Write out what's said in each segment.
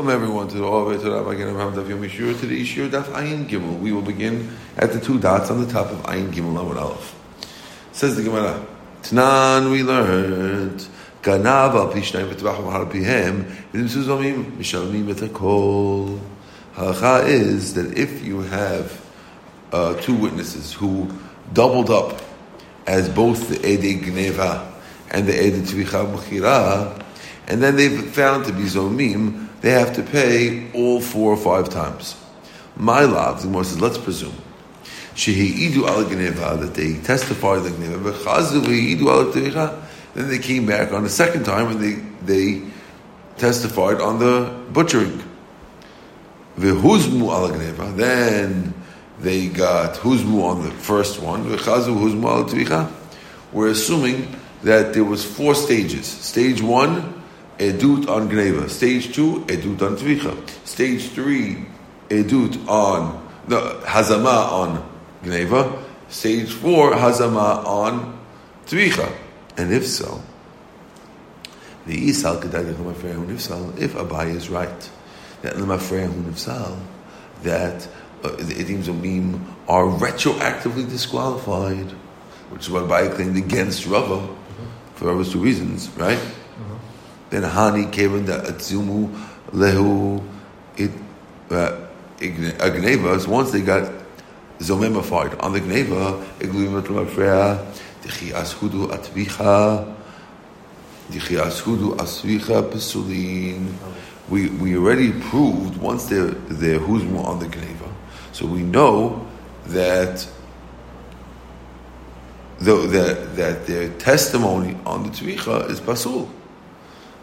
Welcome everyone to the Ove to Rabbi Abraham Daf Yom Yishur to the Yishur Daf Ayin Gimel. We will begin at the two dots on the top of Ayin Gimel Amud Aleph. Says the Gemara, Tnan we learned Ganav al Pishnayim v'Tavachim Har Pihem V'Dim Suzomim Mishalmim Et Hakol. Halacha is that if you have uh, two witnesses who doubled up as both the Ede Gneva and the Ede Tvicha Mechira, and then they've found to be Zomim, they have to pay all four or five times. My love, the Gemara says, let's presume. Shehi'idu al that they testified the Gneva, then they came back on the second time and they, they testified on the butchering. V'huzmu al then they got huzmu on the first one, v'chazu huzmu al. We're assuming that there was four stages. Stage one, edut on gneva. Stage two, edut on tvicha. Stage three, edut on no, hazama on gneva. Stage four, hazama on tvicha. And if so, the isal nifsal. If Abai is right, that nifsal, that uh, the edim zomim are retroactively disqualified, which is what Abai claimed against Rava for those two reasons, right? Then Hani came in the Atzumu Lehu it uh, Agneva. So once they got zomemified on the Gneva, Igluim Mafrea, Dichi Ashudu Atvicha, Dichi Ashudu Asvicha Pesulin. We we already proved once they're they're Huzmu on the Gneva, so we know that. Though that, that their testimony on the Tvicha is Pasul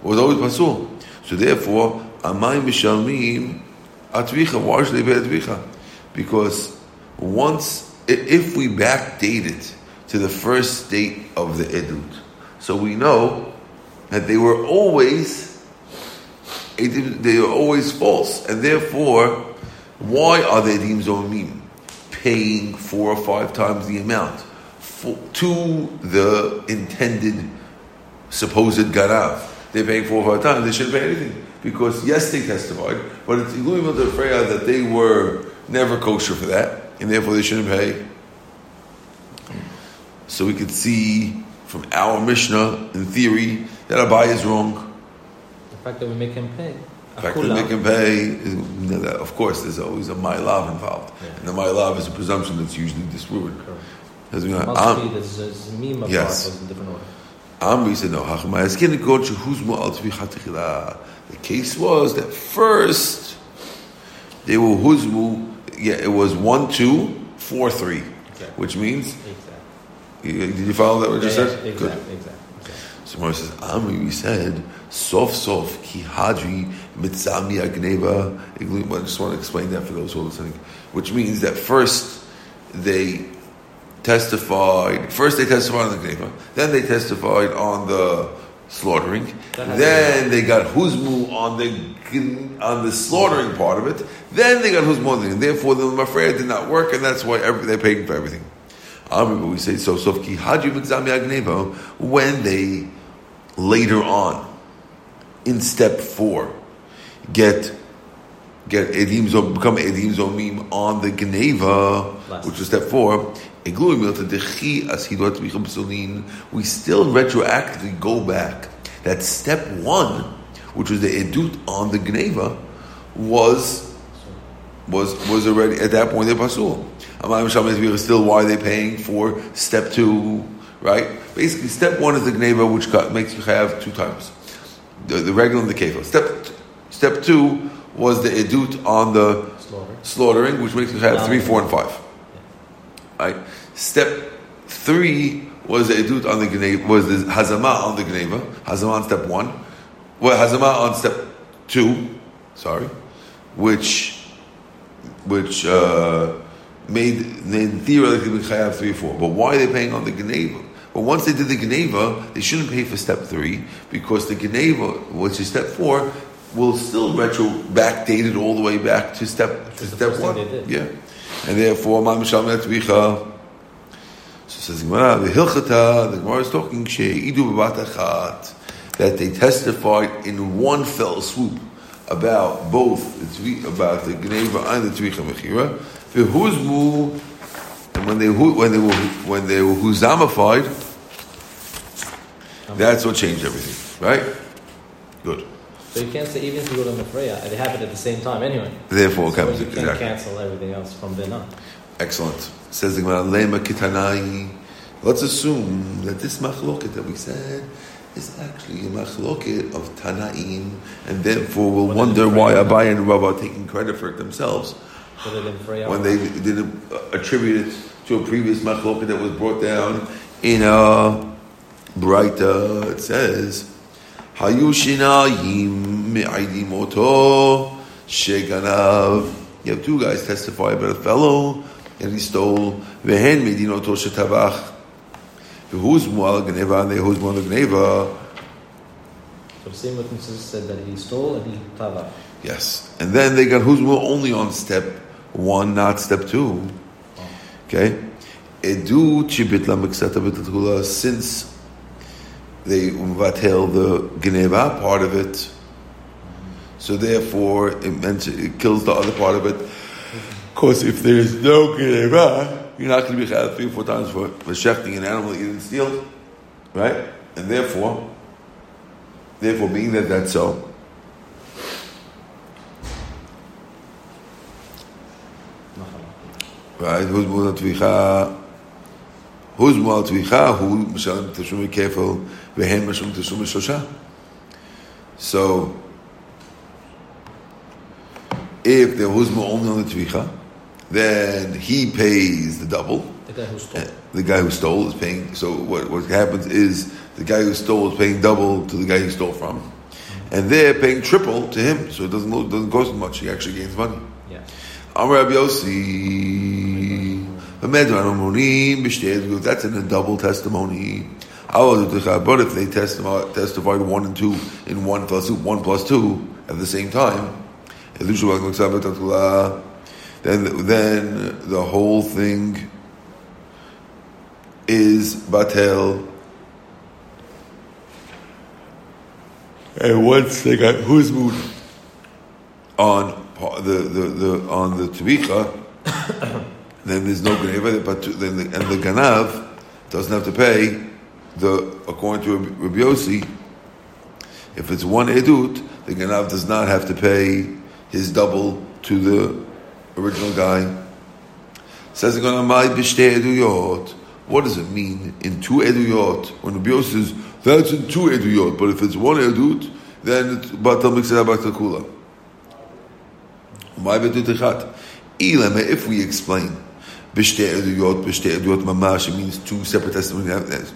was always pasul. So therefore, amay mishalmim atvicha. Why should they atvicha? Because once, if we backdate it to the first date of the edut, so we know that they were always they were always false, and therefore, why are they edim zomim paying four or five times the amount for, to the intended supposed garav? They're paying four or five times, they shouldn't pay anything. Because yes, they testified, but it's Iluim the Freya that they were never kosher for that, and therefore they shouldn't pay. So we could see from our Mishnah, in theory, that Abai is wrong. The fact that we make him pay. The fact that we make him pay, of course, there's always a mylav involved. Yeah. And the mylav is a presumption that's usually disproven. Correct. As we know, must be um, the Zmima yes. Part was in different order. Amri said, no, the case was that first they were huzmu, yeah, it was 1, 2, 4, 3, exactly. which means, exactly. did you follow that what you yeah, said? Exactly, Good. exactly. exactly. So Mara says, Amri, we said, sof sof ki hadri mitzami agneva. I just want to explain that for those who are listening, which means that first they testified. First, they testified on the gneva. Then they testified on the slaughtering. Then they got huzmu on the on the slaughtering part of it. Then they got huzmu on the. Therefore, the mafreya did not work, and that's why every, they're paying for everything. I remember we say so. So ki agneva when they later on in step four get get edim zom, become edim zomim on the gneva, which was step four. We still retroactively go back. That step one, which was the edut on the gneva, was was was already at that point they pasul. Am I still, why are they paying for step two? Right? Basically, step one is the gneva, which makes you have two times the, the regular and the kefir. Step step two was the edut on the Slaughter. slaughtering, which makes you have three, four, and five. Right. Step three was the edut on the gneva, was the hazama on the gneva. Hazama on step one. Well, hazama on step two. Sorry, which which uh, made made theoretically have three, four. But why are they paying on the gneva? But once they did the gneva, they shouldn't pay for step three because the gneva, which is step four, will still retro backdated all the way back to step to step one. Yeah, and therefore, Mam Shalmet Vicha. So says Gemara, the Hilchata, the Gemara is talking Sheidu Achat, that they testified in one fell swoop about both the about the Gneva and the Tvicha Mechira. V'huzmu, and when they when they were when they were huzamified, that's what changed everything, right? Good. So you can't say even if you go to Mafreya, it happened at the same time anyway. Therefore, so comes you can't exactly. cancel everything else from then on. Excellent. Says the Gemara, Lema Kitanai. Let's assume that this machloket that we said is actually a machloket of Tanaim, and therefore we'll wonder why Abai and Rav are taking credit for it themselves when they didn't uh, attribute it to a previous machloket that was brought down in a Braita. It says, "Hayu shinayim me'aidim oto sheganav." You have two guys testify about a fellow and he stole. Medinoto shetabach. Who's mu'al gneva and who's mu'al gneva. So the same witnesses said that he stole and he tavach. Yes, and then they got who's only on step one, not step two. Okay, edu chibit la since they vatel the gneva part of it, so therefore it, meant, it kills the other part of it. Of course, if there is no gneva, you're not going to be chayv three or four times for, for shechting an animal that you didn't steal, right? And therefore, therefore, being that that's so, right? Who's more tvicha? Who's more tvicha? Who משלם תשלומי כפל והן משלמים תשלומי שלושה? So, if there was more only on the tvicha, then he pays the double. The guy who stole. The guy who stole is paying. So what, what happens is the guy who stole is paying double to the guy he stole from, mm-hmm. and they're paying triple to him. So it doesn't doesn't cost him much. He actually gains money. Yeah. Amar Rabbi Yossi. That's in a double testimony. But if they testify, testified one and two in one plus two, one plus two at the same time, then then the whole thing is batel. And once they got who's mood? On the, the, the on the tvicha, then there's no gneva, but then the, and the ganav doesn't have to pay the according to Rabbi Yossi. If it's one edut, the ganav does not have to pay his double to the original guy. Says the eduyot. What does it mean in two eduyot? When Rabbi Yossi says that's in two eduyot, but if it's one edut, then it's batal mixed batal kula. If we explain Bishte Eduyot, Bishte Eduyot Mamash, it means two separate testimonies,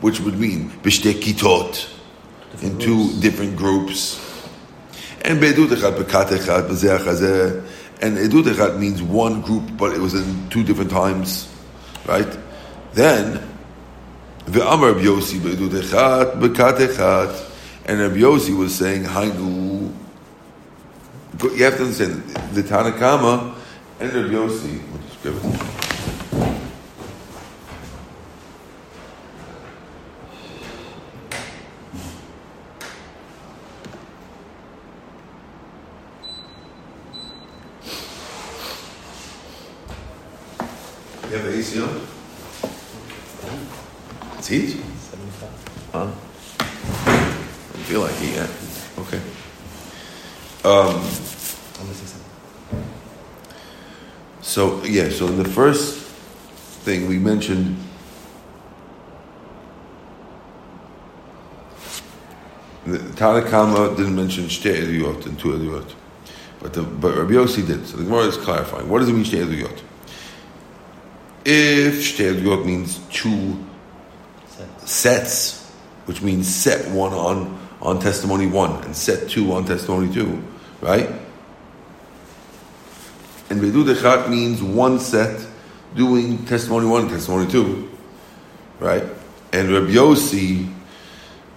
which would mean Bishte Kitot, in two different groups. And Be'edut Echad, Bekat Echad, Be'zeh Chazeh, and Edut Echad means one group, but it was in two different times, right? Then, Ve'amar Yossi Be'edut Echad, Bekat Echad, and Rabbi Yossi was saying, Hainu, you have to understand the Tanakama and Rabbi Yossi. Grab it. You have the AC on? It's heat? 75. Huh? I feel like it yet. Okay. Um, so yeah, so in the first thing we mentioned the Tanakama didn't mention Shtei Eduyot and two Eduyot. But, the, but Rabbi Yossi did. So the Gemara is clarifying. What does it mean Shtei Eduyot? If Shtei Eduyot means two sets. which means set one on, on testimony one and set two on testimony two, right? And Bedud Echat means one set doing testimony one, testimony two, right? And Rabbi Yossi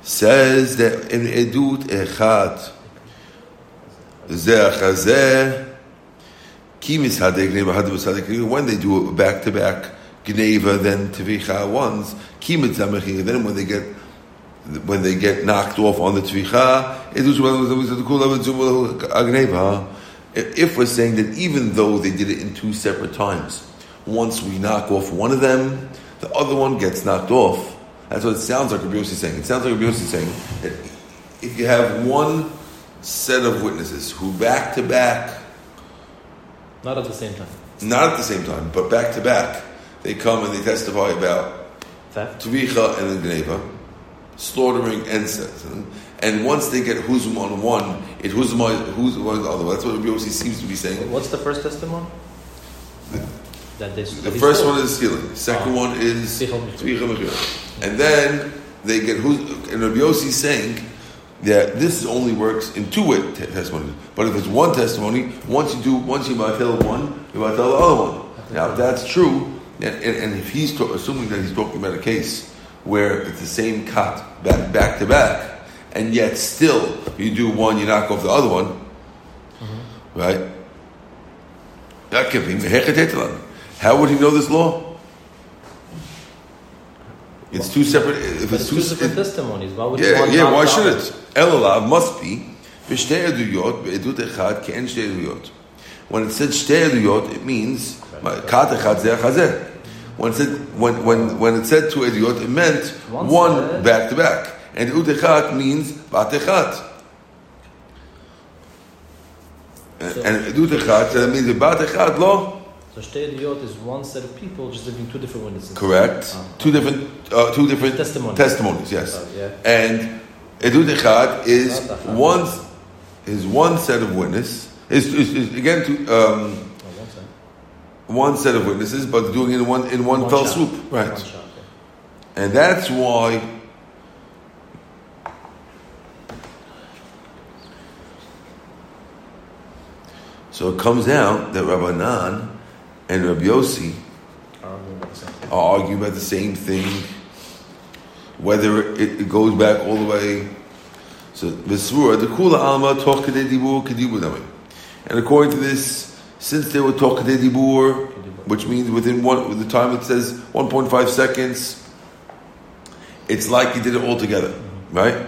says that in Edut Echat, when they do it back to back, Gneva, then Tevicha ones, then when they get when they get knocked off on the tvicha, if we're saying that even though they did it in two separate times, once we knock off one of them, the other one gets knocked off. That's what it sounds like Rabbi Yossi is saying. It sounds like Rabbi Yossi is saying that if you have one set of witnesses who back to back, Not at the same time. not at the same time, but back to back, they come and they testify about Theft. Tvicha and the Gneva, slaughtering and. And once they get Huzum on one, it Huzum on Huzum on the other. That's what Rabbi Yossi seems to be saying. What's the first testimony? That they, The first one is stealing. The second Ah. one is Tvicha Mechira. Tvicha Mechira. And then they get Huzum, and Rabbi Yossi saying that this only works in two way- te- testimonies. But if it's one testimony, once you do, once you might tell one, you might tell the other one. Now, if that's true, and, and, and if he's ta- assuming that he's talking about a case where it's the same cut back, back to back, and yet still you do one, you knock off the other one, right? That can be mehechetetelan. How would he know this law? It's two separate. If it's it's two, two different it- testimonies. Why would yeah, yeah. Why should it? Elalav must be b'shtei eduyot be'edut echad ke'en shtei eduyot. When it said shtei eduyot, it means kat echad zeh chazeh. When it said when when when it said two eduyot, it meant One back to back, and edut echad means bat echad. And So- and edut echad that means the bat echad lo So Shtei is one set of people just giving two different witnesses. correct. Ah. Two different uh, two different Testimonies. testimonies. Yes. Oh, yeah. And Edut Echad is one is one set of witness. Is, is, is again to, um, Oh, one set. of witnesses, but doing it in one in one, One fell shot. swoop, right? Shot, okay. And that's why. So it comes out that Rabbanan and Rabbi Yossi I don't about the same thing. are arguing about the same thing, whether it, it goes back all the way. So Vesvura, the Kula Alma talk Kedei Dibur. And according to this, since they were talk Kedei Dibur, which means within one with the time it says 1.5 seconds, it's like he did it all together, mm-hmm. right?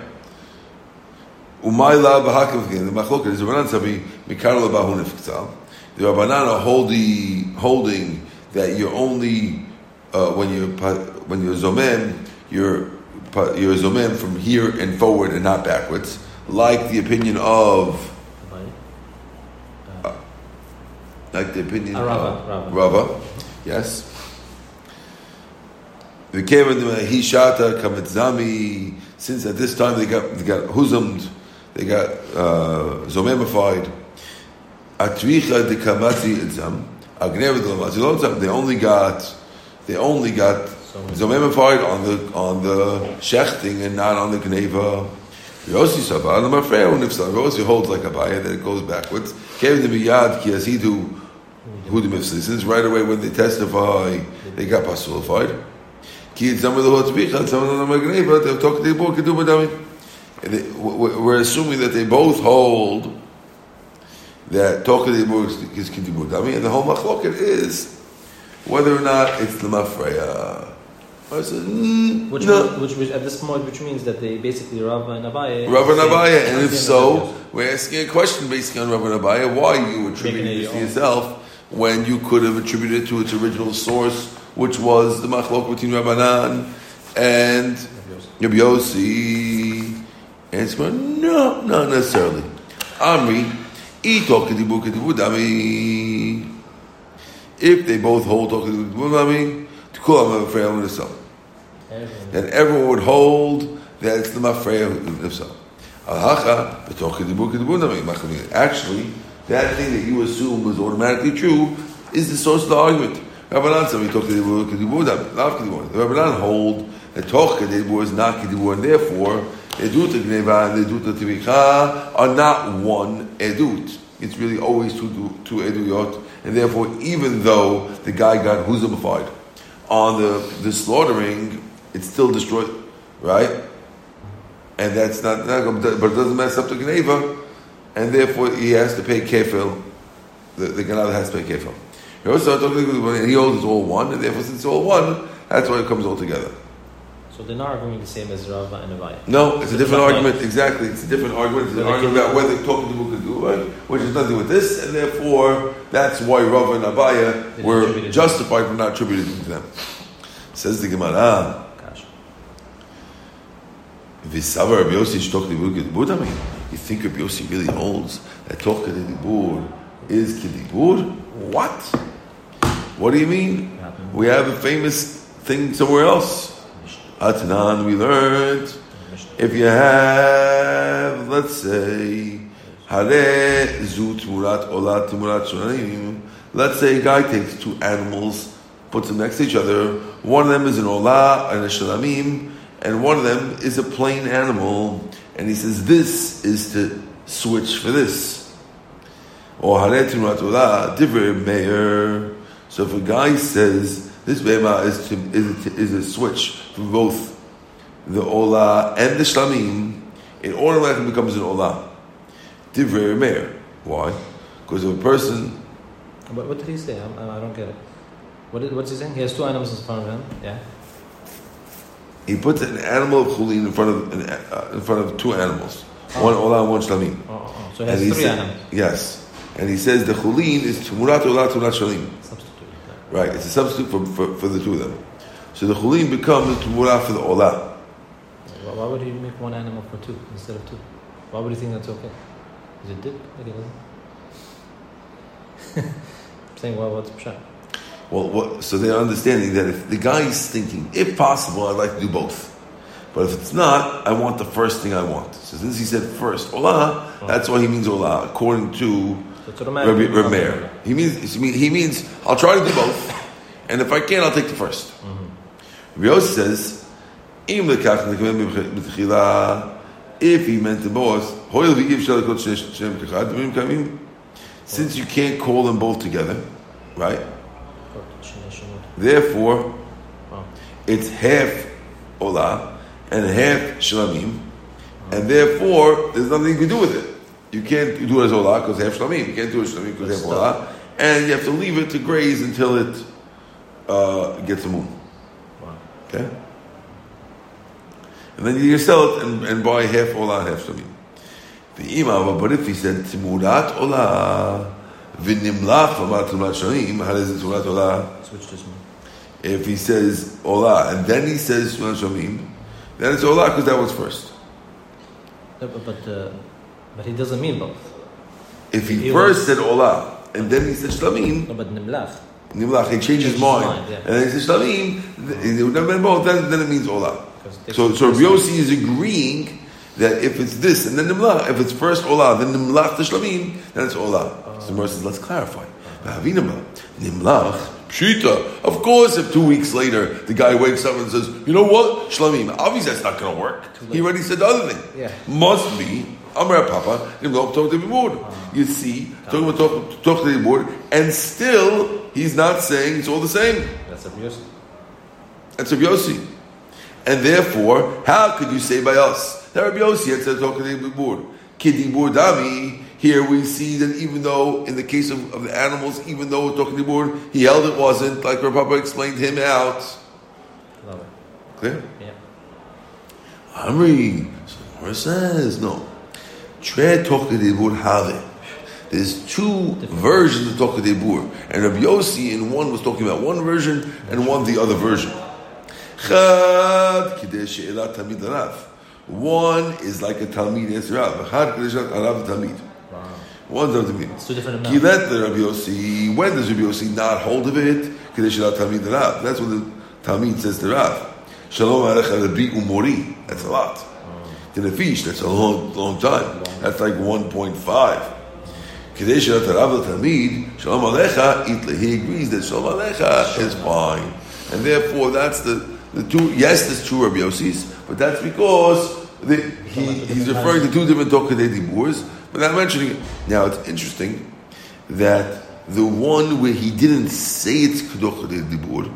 Umayla b'hakav again. The machloket is Rabbanan Sabi Mikar lebahun ifktal. The Rabbanan are holding, holding that you're only uh, when you're pa- when you're zomem, you're you're zomem from here and forward and not backwards, like the opinion of Right? like the opinion Ah, Rava, of Rava. Rava. Yes. The Kevin he shata kamitzami. Since at this time they got they got huzumed, they got uh, zomemified. Atvicha de kamati lamati lotzam. They only got they only got zomemified on the on the shechting and not on the gneva. Yossi afraid when if Yossi holds like a baya, then it goes backwards. Kevin de biyad ki who the mifsli. Since right away when they testify, they got pasulified. Ki some of the hotbicha, some of them are. They're talking to the book. And We're assuming that they both hold that talking to the book is kidibu dami, and the whole machloket is whether or not it's the mafreya. Mm, Which, no. which, which, at this point, which means that they basically Rava and Abaye. Rav and Abaya, and if so, we're asking a question basically on Rav and Abaya, why you Making it this to yourself when you could have attributed it to its original source, which was the machlok between Rabbanan and Rabbi Yossi. And it's going, no, not necessarily. Amri, ito kedibu kedibu dami. If they both hold to kedibu kedibu dami, to call them a frail and Everyone- then everyone would hold that it's the mafreya if so. Alacha, b'toch kedibu kedibu nami, machamim. Actually, that thing that you assume was automatically true is the source of the argument. Rabbanan said we talk kedibu kedibu nami, lav kedibu. The Rabbanan hold that toch kedibu is not kedibu, and therefore edut gneva and edut timicha are not one edut. It's really always two two eduyot, and therefore even though the guy got huzumified on the the slaughtering, it's still destroyed, right? And that's not, not but it doesn't mess up the Gneva, and therefore he has to pay kefil. The, the Geneva has to pay kefil. He holds it's all one, and therefore since it's all one, that's why it comes all together. So they're not arguing the same as Rava and Abaye. No, it's a different argument. Exactly, it's a different argument. It's an argument about whether talking to it, which has nothing to do with this, and therefore that's why Rava and Abaya were justified for not attributing to them. Says the Gemara. Gosh. V'savar Rabbi Yossi shtok dibur kedibur dami. You think Rabbi Yossi really holds that talk kedibur is kedibur? What? What do you mean? We have a famous thing somewhere else. Atanan, we learned. If you have, let's say, Hare zu tmurat ola tmurat shonanim. Let's say a guy takes two animals, puts them next to each other. One of them is an ola and a shanamim, and one of them is a plain animal. And he says this is to switch for this. Or Hare tmurat ola divrei meir. So if a guy says this bema is to, is is a switch for both the ola and the shlamim, it automatically becomes an ola. Divrei meir. Why? Because if a person But what did he say? I'm, I don't get it. What did, what's he saying? He has two animals in front of him. Yeah. he puts an animal of chulin in front of an, uh, in front of two animals, one ola and one shlamim. Oh, oh, oh. So he has he three said- animals. Yes, and he says the chulin is tumurat ola tumurat shlamim. Substitute. Right, it's a substitute for, for, for the two of them. So the chulin becomes the tumurah for the ola. Why, would he make one animal for two instead of two? Why would he think that's okay? Is it dip? Like it doesn't. I'm saying, well, what's pshat? Well, what, so they're understanding that if the guy is thinking, if possible, I'd like to do both. But if it's not, I want the first thing I want. So since he said first, Ola, oh. that's why he means Ola, according to So it's Rabbi automatic. He means, he means- I'll try to do both, and if I can, I'll take the 1st Rabbi mm-hmm. Yossi says, if he meant to both, "Hoil v'giv shel lekot shneim shneim kachad, v'im kamim," since you can't call them both together, right? Therefore, it's half olah and half shlamim, and therefore there's nothing you can do with it. You can't do it as olah because half shlamim. You can't do it as shlamim because half olah, and you have to leave it to graze until it uh, gets a moon. Okay, and then you sell it and, and buy half olah and half imam, but if he said timurat olah v'nimlach v'mat timurat shlamim, how does it timurat olah? Switch this one. If he says Ola and then he says Shamim, then it's Ola because that was first. No, but but, uh, but he doesn't mean both. If he, He first said Ola and then he said Shlamim, No, but. Nimlach, he changed his mind. mind, yeah. And then he said Shlamim, it would have been both, then, then it means Ola. So, so Rabbi Yossi is agreeing that if it's this and then Nimlach, if it's first Ola, then Nimlach to Shlamim, then it's Ola. So the Gemara says, let's clarify. Nimlach, Pshita. Of course, if two weeks later the guy wakes up and says, you know what, Shlamim, obviously that's not going to work. He already said the other thing. Yeah. Must be, Amar Papa, Nimlach to the board. You see, talking about talk, talk to the board, and still he's not saying it's all the same. That's a Yossi. That's Rabbi Yossi. And therefore, how could you say by us that Rabbi Yossi had said talking to board? Kidibur dami. Here we see that even though, in the case of, of the animals, even though talking to board, he held it wasn't, like Rabbi Papa explained him out. Love it. Clear? Yeah. Amri. So says, no. Tre talking to board have There's two versions of talking to the board. And Rabbi Yossi in one was talking about one version and one the other version. Chad kidei she'elat tamid arav. One is like a talmid es rav. Chad kidei she'elat arav talmid. One's a talmid. It's two different amounts. Kilet the Rabbi Yossi. When does Rabbi Yossi not hold of it? Kidei she'elat talmid arav. That's what the talmid says to Rav. Shalom alecha Rabbi umori. That's a lot. Fish, that's a long, long time. That's like 1.5. Kidei she'elat arav talmid. Shalom alecha itle. He agrees that shalom alecha is fine. And therefore, that's the, the two, yes, there's two Rabbi Yossis, but that's because the, he, he's referring to two different Tokadei Diburs, but I'm mentioning it. Now, it's interesting that the one where he didn't say it's Tokadei Dibur,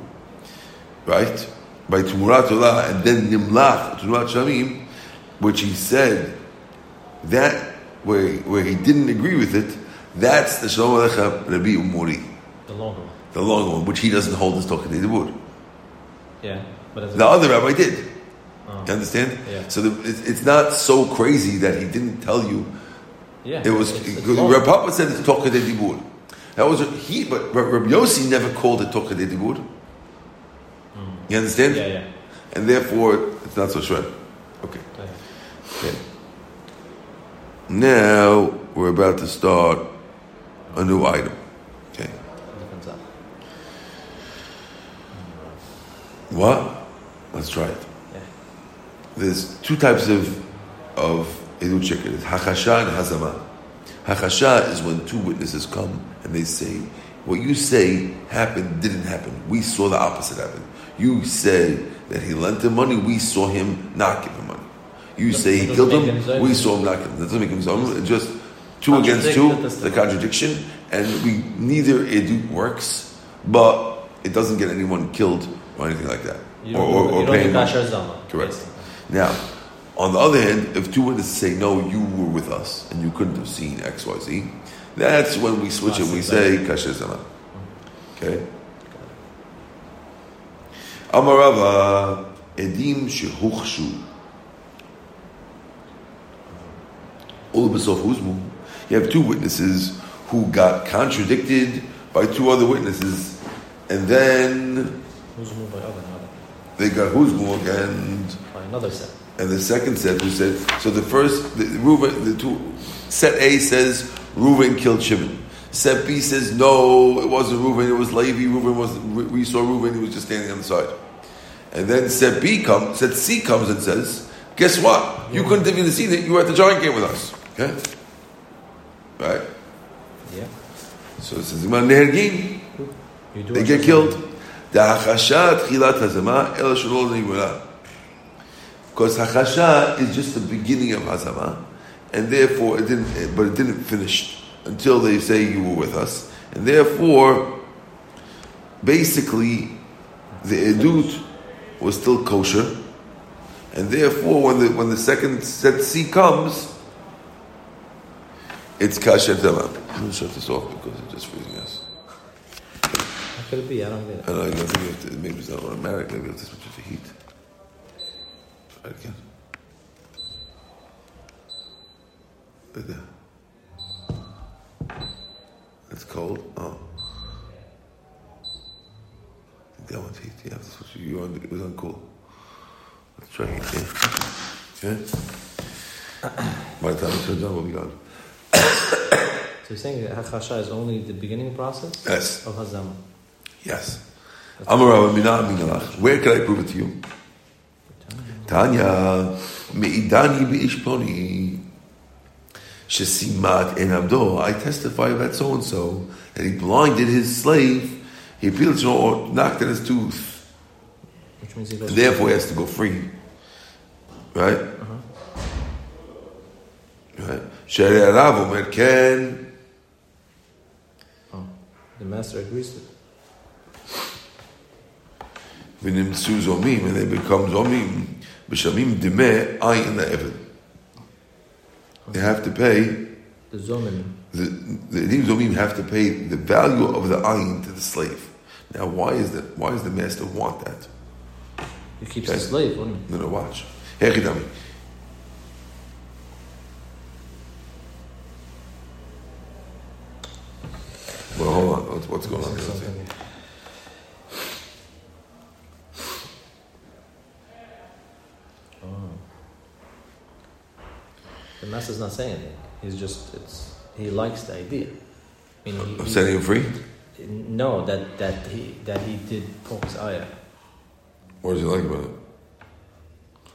right, by Tumurat Olah, and then Nimlach, Tumurat Shamim, which he said, that where, where he didn't agree with it, that's the Shalom Alecha Rabbi Umori, The longer one. the long one, which he doesn't hold as Tokadei Dibur. Yeah. But The other rabbi did. Oh. You understand? Yeah. So the, it's, it's not so crazy that he didn't tell you. Yeah. It was It's- it's Reb. Papa said it's Tocha de Dibur. That was he, but Reb Yossi never called it Tocha de Dibur. You understand? Mm. Yeah, yeah. And therefore, it's not so shred. Okay. Okay. Now we're about to start a new item. Okay. What? Let's try it. Yeah. There's two types of of sheker. There's Hakasha and hazama. Hakasha is when two witnesses come and they say, "What you say happened didn't happen. We saw the opposite happen. You say that he lent him money. We saw him not give him money. You say he killed make him. We saw him not kill him. That doesn't make sense. It's just two against two. The- The contradiction, and we neither edut works, but it doesn't get anyone killed or anything like that, You or, or, or you don't do paying. money. kasher zama. Correct. Now, on the other hand, if two witnesses say, no, you were with us and you couldn't have seen X, Y, Z, that's when we switch it. We say, kasher zama. Mm-hmm. Okay? Amarava, edim shehuchshu. Ulubasof huzmu. You have two witnesses who got contradicted by two other witnesses, and then Who's moved by other, they got huzmu again. by another set. And the second set who said, so the first, the, Reuben, the two, set A says Reuben killed Shimon. Set B says, no, it wasn't Reuben, it was Levi. Reuben was, we saw Reuben, he was just standing on the side. And then set B comes, set C comes and says, guess what? You couldn't have even seen it, you were at the giant game with us. Okay? Right? Yeah. So it says, "Iman nehergin." They get killed. The tchilat hazama el shalol nigmara. Because hachasha is just the beginning of hazama, and therefore it didn't. But it didn't finish until they say you were with us, and therefore, basically, the edut was still kosher, and therefore, when the when the second set C comes, it's kasher tamam. I'm going to shut this off because it's just freezing us. How could it be? I don't get it. I don't know, I think you have to, maybe it's not automatic, maybe it's just oh. switch it to heat. Try it again. It's cold? Oh. That one's heat. To switch it. You on, it was on cool. Let's try heat, yeah? Okay? By the time it turns on, we'll be gone. You're saying that Hakasha is only the beginning process Yes. of Hazama? Yes. Amar Mina Minalach. Where can I prove it to you? Tanya, Meidani Beishponi. Shesimat en Abdo. I testify that so and so that he blinded his slave. He appealed to or knocked at his tooth. Which means he. And therefore he has to go free. Right? Uh-huh. Right. Shari Rav Omer Ken. Oh, the master agrees to it. ונמצאו זומים, and they become זומים, משלמים דמי עין לעבד. They have to pay, The Zomin. the, the Edim zomim have to pay the value of the ayin to the slave. Now, why is that? Why does the master want that? He keeps Okay. the slave, wouldn't No, no, watch. Hechidami. Well, hold on. What's, what's going on here? Oh. The master's not saying anything. He's just it's he likes the idea. He, I'm he- setting him free? No, that that he that he did Pok's ayah. What does he like about it?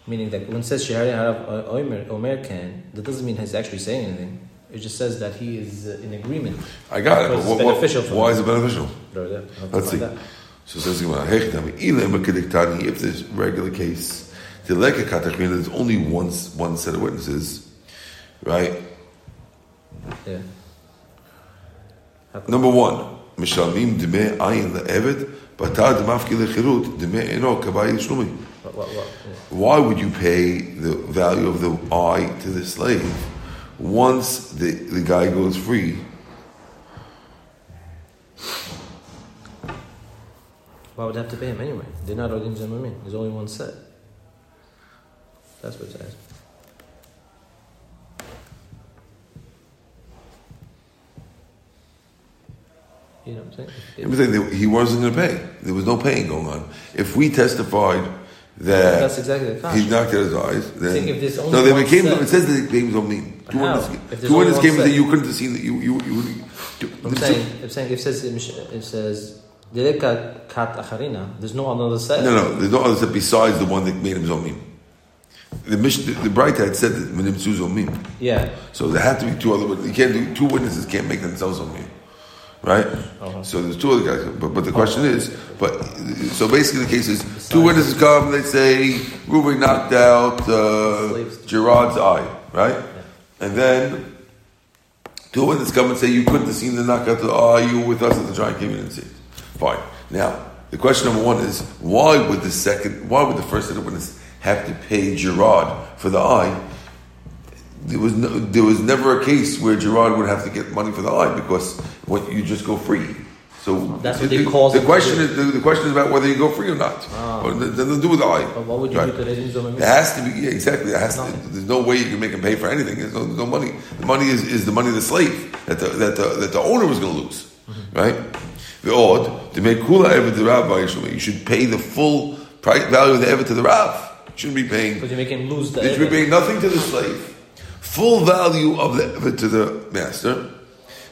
Meaning that when it says Shahari Harav Omer, Omer can, that doesn't mean he's actually saying anything. It just says that he is uh, in agreement. I got it. But what, what, beneficial for why him. is it beneficial? Or that- I'll have to Let's see. So says the Gemara, "Hechdami, ilam b'kediktani," if there's a regular case, the there's only one, one set of witnesses, right? Yeah. Number one, mishalmim deme ayin le'eved, batad mafki lechirut deme eno kabayi shlumi. What, what, what? Yeah. Why would you pay the value of the eye to the slave once the, the guy goes free? Why would they have to pay him anyway? They're not Odim Zemamin. There's only one set. That's what it says. You know what I'm saying? I'm saying he wasn't going to pay. There was no paying going on. If we testified that That's exactly the he knocked out his eyes, then Saying if only no, they became. set. It says that they became zomim. Two how? witnesses, If there's two came and you couldn't have seen that. You you you. you I'm the- saying, I'm saying, it says, it says, Direka kat acharina, there's no another set. No, no, there's no other set besides the one that made him zomim. The Mish, the, the bright had said that minim zomim. Yeah. So there had to be two other. You can't do two witnesses can't make themselves zomim, right? Uh-huh. So there's two other guys. But but the question is, but so basically the case is two witnesses come. They say Ruben knocked out uh, Gerard's eye, right? And then two witnesses come and say you couldn't have seen the knockout are. You with us at the giant came in and it. Fine. Now the question number one is why would the second? Why would the first set of witnesses have to pay Gerard for the eye? There was no, there was never a case where Gerard would have to get money for the eye because what you just go free. So That's what the, they cause the it question is the, the question is about whether you go free or not. Or it doesn't do with the eye. But what would you Right. do to? It has to be yeah, exactly. It has to, there's no way you can make him pay for anything. There's no, there's no money. The money is, is the money of the slave that the that the, that the owner was going to lose, Mm-hmm. right? The odd to make kula ever to Rabbi Yishmael, you should pay the full price value of the ever to the Rav. You shouldn't be paying. Because you make him lose the You should be paying nothing to the slave. Full value of the ever to the master.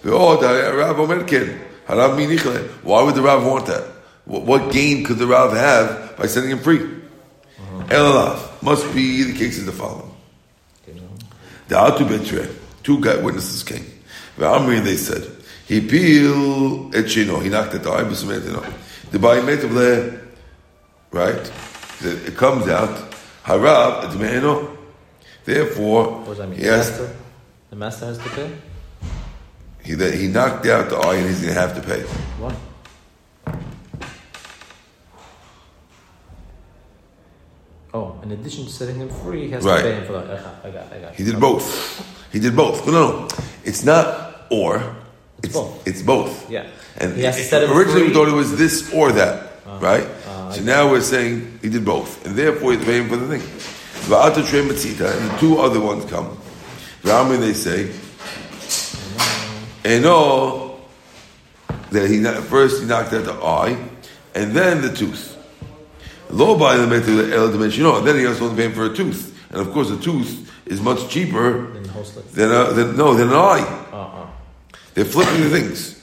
The odd Rav Omerkin. Why would the Rav want that? What, what gain could the Rav have by setting him free? Uh-huh. Elalav must be the case is the following. The Atu Betre, two guy witnesses came. The Amri they said, he peel et shino, he knocked at the eye. The Ba'imet of the, right? It comes out, Harab et. Therefore, What does that mean? The master, the master has to pay? He, he knocked out the eye and he's going to have to pay. Why? Oh, in addition to setting him free, he has Right. to pay him for that. I got, I got, I got. He did both. He did both. No, no, no. It's not or. It's both. It's both. Yeah. And He has to set him originally we thought it was this or that, right? uh, so now we're saying he did both, and therefore he's paying for the thing. Va'ata trei matzita, and the two other ones come. Rami they say, Eno, that he first he knocked out the eye, and then the tooth. Low by the method el dimension, and then he also paying for a tooth, and of course a tooth is much cheaper Then the whole slip. than a, than no than an eye. Uh-uh. They're flipping the things.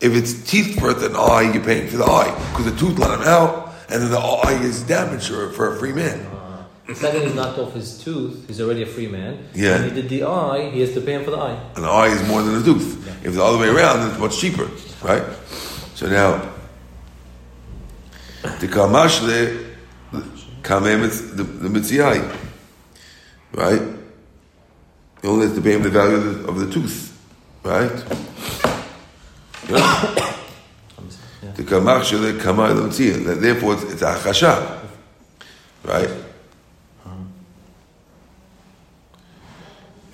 If it's teeth for an eye, you're paying for the eye because the tooth let him out, and then the eye is damaged for, for a free man. The second he knocked off his tooth, he's already a free man. Yeah. When he did the eye, he has to pay him for the eye. An eye is more than a tooth. If it's the other way around, it's much cheaper, right? So now, the kamashle, kamem the the mitziai, right? You only have to pay him the value of the, of the tooth, right? Yeah. Yeah. The kamach shele l'mitzia. That Therefore, it's, it's a chasha, right?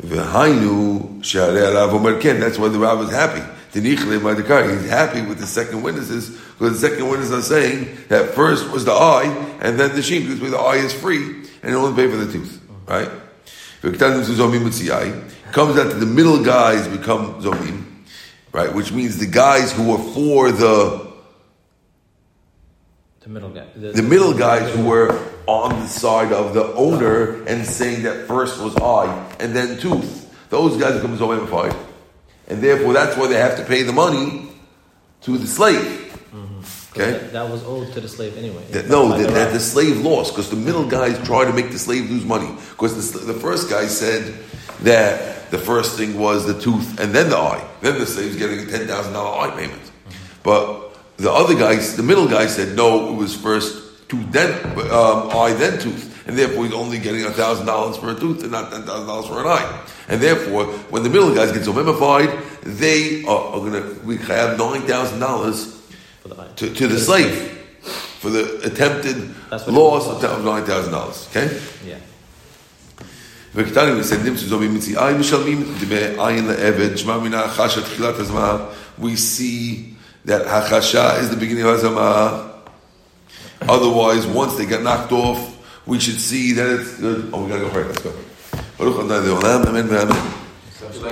V'hainu she'arei alav omer ken. That's why the Rav is happy. Tinichle ma'adikar. He's happy with the second witnesses because the second witnesses are saying that first was the eye and then the shin. Because the eye is free and you only pay for the tooth, right? V'ketanim zu zomim mitziai. Comes out that the middle guys become zomim, right? Which means the guys who were for the The middle guy. the middle guys who were on the side of the owner and saying that first was eye and then tooth. Those guys become zomimified. And fight, and therefore that's why they have to pay the money to the slave. Mm-hmm. Okay? That, that was owed to the slave anyway. That, no, that, the that the slave lost because the middle guys tried to make the slave lose money. Because the, the first guy said that the first thing was the tooth and then the eye. Then the slave's getting a ten thousand dollar eye payment. Mm-hmm. But the other guys, the middle guy said no, it was first tooth then um, eye then tooth, and therefore he's only getting a thousand dollars for a tooth and not ten thousand dollars for an eye. And therefore, when the middle guys get so memified, they are, are going to we have nine thousand dollars For the eye. to, to the slave for the attempted That's what loss it was. of nine thousand dollars. Okay. Yeah. וכתני מסנדים שזו ממציאי משלמים דמי עין לעבד, שמע מן החשה תחילת הזמן, we see that החשה is the beginning of הזמה. Otherwise, once they get knocked off, we should see that it's good. Oh, we gotta go it. Let's go.